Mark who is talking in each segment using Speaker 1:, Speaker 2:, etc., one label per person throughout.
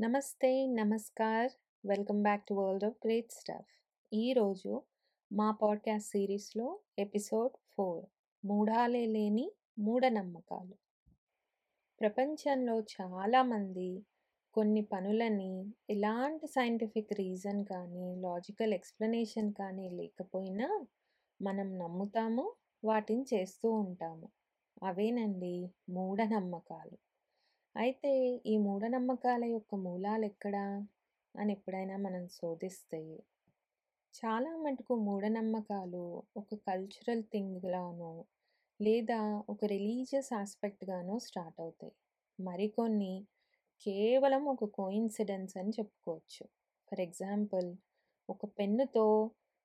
Speaker 1: నమస్తే, namaskar. Welcome back to world of great stuff. ఈరోజు మా పాడ్‌కాస్ట్ సిరీస్లో ఎపిసోడ్ ఫోర్ మూఢాలే లేని మూఢనమ్మకాలు. ప్రపంచంలో చాలామంది కొన్ని పనులని ఎలాంటి సైంటిఫిక్ రీజన్ కానీ, లాజికల్ ఎక్స్‌ప్లనేషన్ కానీ లేకపోయినా మనం నమ్ముతాము, వాటిని చేస్తూ ఉంటాము. అవేనండి మూఢనమ్మకాలు. అయితే ఈ మూఢనమ్మకాల యొక్క మూలాలు ఎక్కడా అని ఎప్పుడైనా మనం శోధిస్తే చాలా మటుకు మూఢనమ్మకాలు ఒక కల్చరల్ థింగ్‌గానో లేదా ఒక రిలీజియస్ ఆస్పెక్ట్గానో స్టార్ట్ అవుతాయి. మరికొన్ని కేవలం ఒక కోయిన్సిడెన్స్ అని చెప్పుకోవచ్చు. ఫర్ ఎగ్జాంపుల్ ఒక పెన్నుతో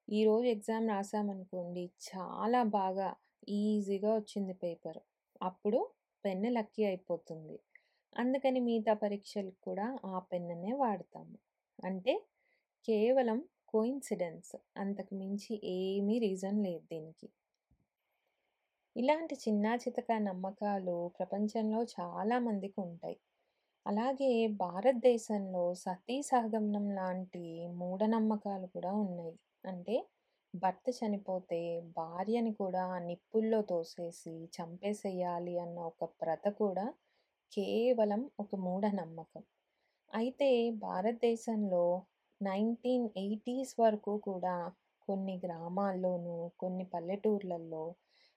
Speaker 1: ఈరోజు ఎగ్జామ్ రాసామనుకోండి చాలా బాగా ఈజీగా వచ్చింది పేపర్. అప్పుడు పెన్ను లక్కీ అయిపోతుంది. అందుకని మిగతా పరీక్షలు కూడా ఆ పెన్నునే వాడతాము. అంటే కేవలం కోయిన్సిడెన్స్ అంతకు మించి ఏమీ రీజన్ లేదు దీనికి. ఇలాంటి చిన్న చితక నమ్మకాలు ప్రపంచంలో చాలా మందికి ఉంటాయి. అలాగే భారతదేశంలో సతీ సహగమనం లాంటి మూఢనమ్మకాలు కూడా ఉన్నాయి. అంటే భర్త చనిపోతే భార్యని కూడా నిప్పుల్లో తోసేసి చంపేసేయాలి అన్న ఒక ప్రథ కూడా కేవలం ఒక మూఢనమ్మకం. అయితే భారతదేశంలో 1980స్ వరకు కూడా కొన్ని గ్రామాల్లోనూ, కొన్ని పల్లెటూర్లలో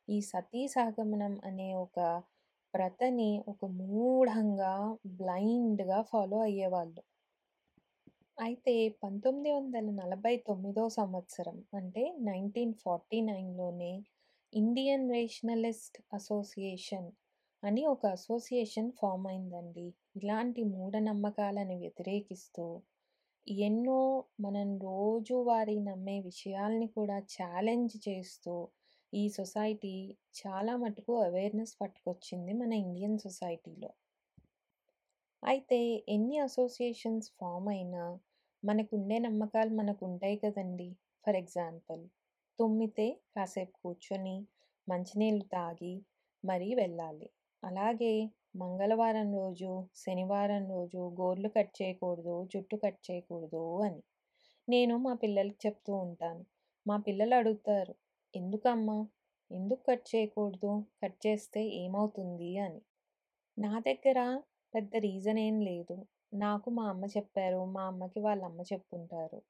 Speaker 1: ఈ సతీ సహగమనం అనే ఒక ప్రథని ఒక మూఢంగా, బ్లైండ్‌గా ఫాలో అయ్యేవాళ్ళు. అయితే 1949 సంవత్సరం అంటే 1949లోనే ఇండియన్ రేషనలిస్ట్ అసోసియేషన్ అని ఒక అసోసియేషన్ ఫామ్ అయిందండి. ఇలాంటి మూఢనమ్మకాలను వ్యతిరేకిస్తూ ఎన్నో మనం రోజువారీ నమ్మే విషయాల్ని కూడా ఛాలెంజ్ చేస్తూ ఈ సొసైటీ చాలా మటుకు అవేర్‌నెస్ పట్టుకొచ్చింది మన ఇండియన్ సొసైటీలో. అయితే ఎన్ని అసోసియేషన్స్ ఫామ్ అయినా మనకుండే నమ్మకాలు మనకు ఉంటాయి కదండీ! ఫర్ ఎగ్జాంపుల్ తుమ్మితే కాసేపు కూర్చొని మంచినీళ్ళు తాగి మరీ వెళ్ళాలి. అలాగే మంగళవారం రోజు, శనివారం రోజు గోర్లు కట్ చేయకూడదు, జుట్టు కట్ చేయకూడదు అని. నేను మా పిల్లలకి చెప్తూ ఉంటాను. మా పిల్లలు అడుగుతారు, "ఎందుకమ్మా? ఎందుకు కట్ చేయకూడదు? కట్ చేస్తే ఏమవుతుంది?" అని. నా దగ్గర పెద్ద రీజన్ ఏం లేదు. నాకు మా అమ్మ చెప్పారు. మా అమ్మకి వాళ్ళ అమ్మ చెప్పుంటారు.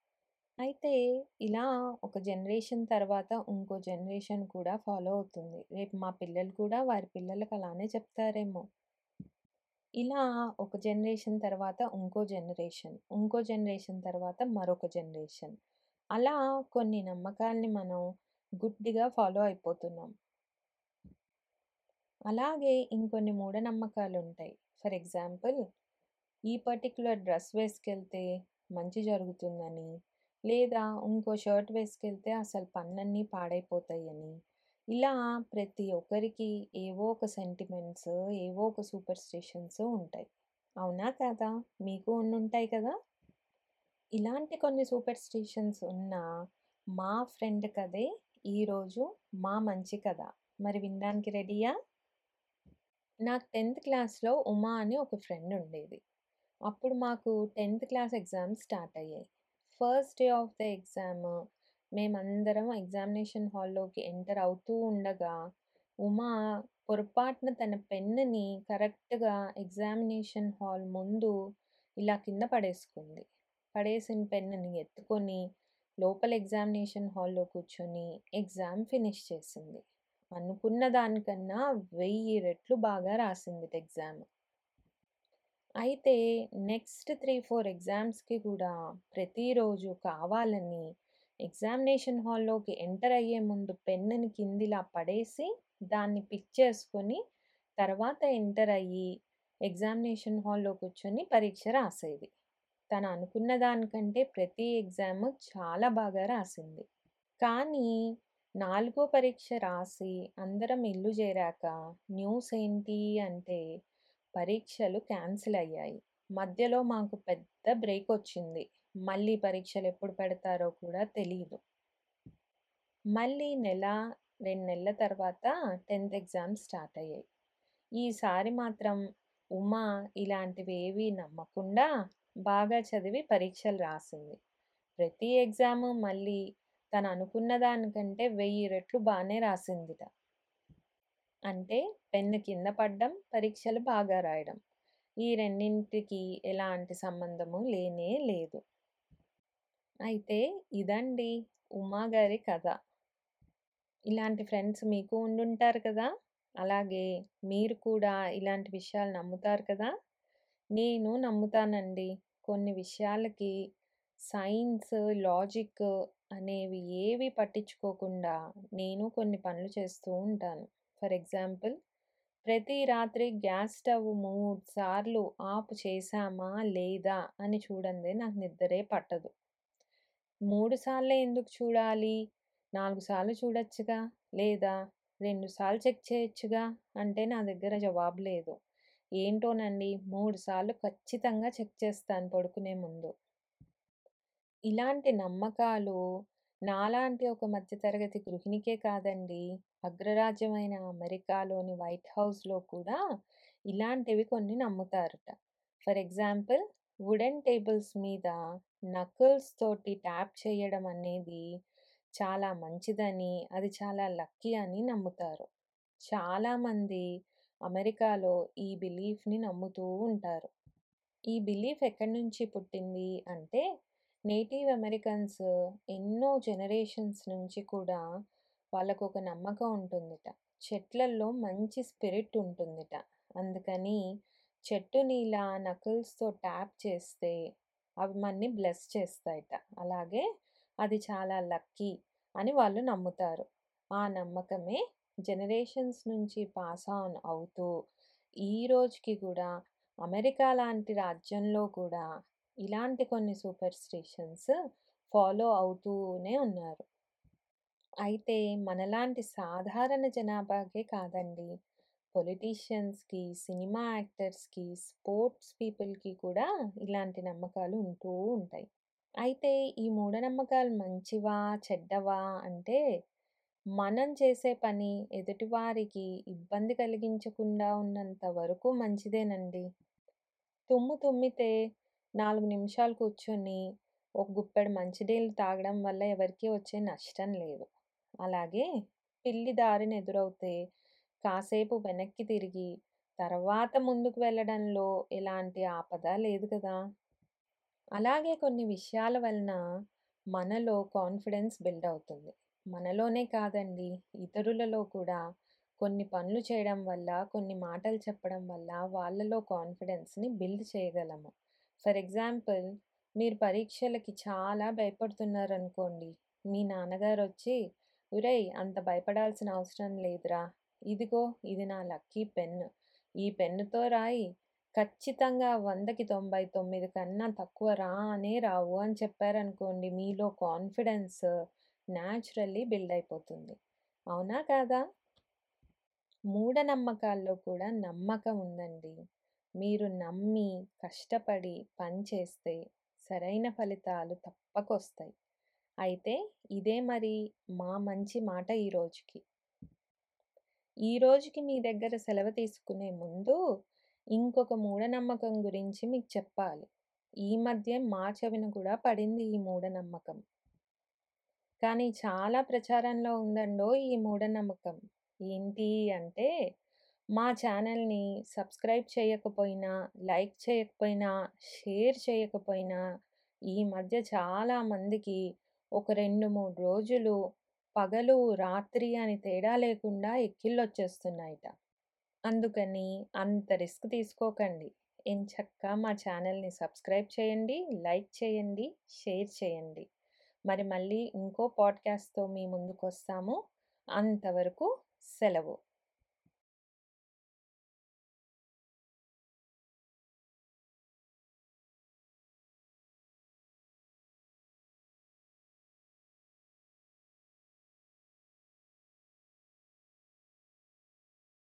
Speaker 1: అయితే ఇలా ఒక జనరేషన్ తర్వాత ఇంకో జనరేషన్ కూడా ఫాలో అవుతుంది. రేపు మా పిల్లలు కూడా వారి పిల్లలకి అలానే చెప్తారేమో! ఇలా ఒక జనరేషన్ తర్వాత ఇంకో జనరేషన్, ఇంకో జనరేషన్ తర్వాత మరొక జనరేషన్. అలా కొన్ని నమ్మకాల్ని మనం గుడ్డిగా ఫాలో అయిపోతున్నాం. అలాగే ఇంకొన్ని మూఢనమ్మకాలుంటాయి. ఫర్ ఎగ్జాంపుల్ ఈ పర్టిక్యులర్ డ్రెస్ వేసుకెళ్తే మంచి జరుగుతుందని, లేదా ఇంకో షర్ట్ వేసుకెళ్తే అసలు పనులన్నీ పాడైపోతాయని, ఇలా ప్రతి ఒక్కరికి ఏవో ఒక సెంటిమెంట్స్, ఏవో ఒక సూపర్ సూపర్‌స్టిషన్స్ ఉంటాయి. అవునా కదా మీకు ఉంటాయి కదా! ఇలాంటి కొన్ని సూపర్ సూపర్‌స్టిషన్స్ ఉన్న మా ఫ్రెండ్ కదే ఈరోజు మా మంచి కథ. మరి వినడానికి రెడీయా? నాకు 10థ్ క్లాస్‌లో ఉమా అని ఒక ఫ్రెండ్ ఉండేది. అప్పుడు మాకు 10థ్ క్లాస్ ఎగ్జామ్స్ స్టార్ట్ అయ్యాయి. First day of the exam మేమందరం ఎగ్జామినేషన్ హాల్‌లోకి ఎంటర్ అవుతూ ఉండగా ఉమా పొరపాటున తన పెన్నుని కరెక్ట్‌గా ఎగ్జామినేషన్ హాల్ ముందు ఇలా కింద పడేసుకుంది. పడేసిన పెన్నుని ఎత్తుకొని లోపల ఎగ్జామినేషన్ హాల్‌లో కూర్చొని ఎగ్జామ్ ఫినిష్ చేసింది. అనుకున్న దానికన్నా 1000 రెట్లు బాగా రాసిందిట ఎగ్జామ్. అయితే నెక్స్ట్ 3, 4 ఎగ్జామ్స్‌కి కూడా ప్రతిరోజు కావాలని ఎగ్జామినేషన్ హాల్‌లోకి ఎంటర్ అయ్యే ముందు పెన్నుని కిందిలా పడేసి, దాన్ని పిక్ చేసుకొని తర్వాత ఎంటర్ అయ్యి ఎగ్జామినేషన్ హాల్‌లో కూర్చొని పరీక్ష రాసేది. తను అనుకున్న దానికంటే ప్రతి ఎగ్జామ్ చాలా బాగా రాసింది. కానీ నాలుగో పరీక్ష రాసి అందరం ఇల్లు చేరాక న్యూస్ ఏంటి అంటే పరీక్షలు క్యాన్సిల్ అయ్యాయి. మధ్యలో మాకు పెద్ద బ్రేక్ వచ్చింది. మళ్ళీ పరీక్షలు ఎప్పుడు పెడతారో కూడా తెలియదు మళ్ళీ నెల, రెండు నెలల తర్వాత 10థ్ ఎగ్జామ్స్ స్టార్ట్ అయ్యాయి. ఈసారి మాత్రం ఉమా ఇలాంటివేవీ నమ్మకుండా బాగా చదివి పరీక్షలు రాసింది. ప్రతి ఎగ్జాము మళ్ళీ తను అనుకున్న దానికంటే వెయ్యి రెట్లు బాగానే రాసిందిట. అంటే పెన్ను కింద పడ్డం, పరీక్షలు బాగా రాయడం. ఈ రెండింటికి ఎలాంటి సంబంధము లేనే లేదు. అయితే ఇదండి ఉమా గారి కథ. ఇలాంటి ఫ్రెండ్స్ మీకు ఉండుంటారు కదా! అలాగే మీరు కూడా ఇలాంటి విషయాలు నమ్ముతారు కదా! నేను నమ్ముతానండి. కొన్ని విషయాలకి సైన్స్, లాజిక్ అనేవి ఏవి పట్టించుకోకుండా నేను కొన్ని పనులు చేస్తూ ఉంటాను. ఫర్ ఎగ్జాంపుల్ ప్రతి రాత్రి గ్యాస్ స్టవ్ మూడు సార్లు ఆఫ్ చేశామా లేదా అని చూడందే నాకు నిద్రే పట్టదు. మూడు సార్లే ఎందుకు చూడాలి? నాలుగు సార్లు చూడొచ్చుగా! లేదా రెండు సార్లు చెక్ చేయొచ్చుగా! అంటే నా దగ్గర జవాబు లేదు. ఏంటోనండి మూడు సార్లు ఖచ్చితంగా చెక్ చేస్తాను పడుకునే ముందు. ఇలాంటి నమ్మకాలు నాలాంటి ఒక మధ్య తరగతి గృహిణికే కాదండి అగ్రరాజ్యమైన అమెరికాలోని వైట్ హౌస్‌లో కూడా ఇలాంటివి కొన్ని నమ్ముతారట. ఫర్ ఎగ్జాంపుల్ వుడెన్ టేబుల్స్ మీద నకుల్స్ తోటి ట్యాప్ చేయడం అనేది చాలా మంచిదని, అది చాలా లక్కీ అని నమ్ముతారు. చాలామంది అమెరికాలో ఈ బిలీఫ్‌ని నమ్ముతూ ఉంటారు. ఈ బిలీఫ్ ఎక్కడి నుంచి పుట్టింది అంటే నేటివ్ అమెరికన్స్ ఎన్నో జనరేషన్స్ నుంచి కూడా వాళ్ళకు ఒక నమ్మకం ఉంటుందిట. చెట్లల్లో మంచి స్పిరిట్ ఉంటుందిట. అందుకని చెట్టుని ఇలా నకుల్స్తో ట్యాప్ చేస్తే అవి మన్ని బ్లెస్ చేస్తాయట. అలాగే అది చాలా లక్కీ అని వాళ్ళు నమ్ముతారు. ఆ నమ్మకమే జనరేషన్స్ నుంచి పాస్ ఆన్ అవుతూ ఈ రోజుకి కూడా అమెరికా లాంటి రాజ్యంలో కూడా ఇలాంటి కొన్ని సూపర్ స్టిషన్స్ ఫాలో అవుతూనే ఉన్నారు. అయితే మనలాంటి సాధారణ జనాభాకే కాదండి పొలిటీషియన్స్‌కి, సినిమా యాక్టర్స్‌కి, స్పోర్ట్స్ పీపుల్‌కి కూడా ఇలాంటి నమ్మకాలు ఉంటూ ఉంటాయి. అయితే ఈ మూఢనమ్మకాలు మంచివా? చెడ్డవా? అంటే మనం చేసే పని ఎదుటివారికి ఇబ్బంది కలిగించకుండా ఉన్నంత వరకు మంచిదేనండి. తుమ్ము తుమ్మితే 4 నిమిషాలు కూర్చొని ఒక గుప్పెడు మంచినీళ్ళు తాగడం వల్ల ఎవరికీ వచ్చే నష్టం లేదు. అలాగే పిల్లి దారిన ఎదురవుతే కాసేపు వెనక్కి తిరిగి తర్వాత ముందుకు వెళ్ళడంలో ఎలాంటి ఆపద లేదు కదా! అలాగే కొన్ని విషయాల వలన మనలో కాన్ఫిడెన్స్ బిల్డ్ అవుతుంది. మనలోనే కాదండి ఇతరులలో కూడా కొన్ని పనులు చేయడం వల్ల, కొన్ని మాటలు చెప్పడం వల్ల వాళ్ళలో కాన్ఫిడెన్స్‌ని బిల్డ్ చేయగలము. ఫర్ ఎగ్జాంపుల్ మీరు పరీక్షలకి చాలా భయపడుతున్నారనుకోండి. మీ నాన్నగారు వచ్చి ఉరేయ్ అంత భయపడాల్సిన అవసరం లేదురా. ఇదిగో ఇది నా లక్కీ పెన్. ఈ పెన్నుతో రాయి. ఖచ్చితంగా 100కి 99 కన్నా తక్కువ రా అనే రావు" అని చెప్పారనుకోండి మీలో కాన్ఫిడెన్స్ న్యాచురల్లీ బిల్డ్ అయిపోతుంది. అవునా కాదా? మూఢనమ్మకాల్లో కూడా నమ్మకం ఉందండి. మీరు నమ్మి, కష్టపడి పని చేస్తే సరైన ఫలితాలు తప్పకొస్తాయి. అయితే ఇదే మరి మా మంచి మాట ఈ రోజుకి. ఈ రోజుకి మీ దగ్గర సెలవు తీసుకునే ముందు ఇంకొక మూఢనమ్మకం గురించి మీకు చెప్పాలి. ఈ మధ్య మా చెవిన కూడా పడింది ఈ మూఢనమ్మకం. కానీ చాలా ప్రచారంలో ఉందండో ఈ మూఢనమ్మకం. ఏంటి అంటే మా ఛానల్‌ని సబ్స్క్రైబ్ చేయకపోయినా, లైక్ చేయకపోయినా, షేర్ చేయకపోయినా ఈ మధ్య చాలా మందికి ఒక 2, 3 రోజులు పగలు, రాత్రి అని తేడా లేకుండా ఎక్కిళ్ళొచ్చేస్తున్నాయట. అందుకని అంత రిస్క్ తీసుకోకండి. ఎంచక్కా మా ఛానల్‌ని సబ్స్క్రైబ్ చేయండి, లైక్ చేయండి, షేర్ చేయండి. మరి మళ్ళీ ఇంకో పాడ్‌కాస్ట్‌తో మీ ముందుకొస్తాము. అంతవరకు సెలవు.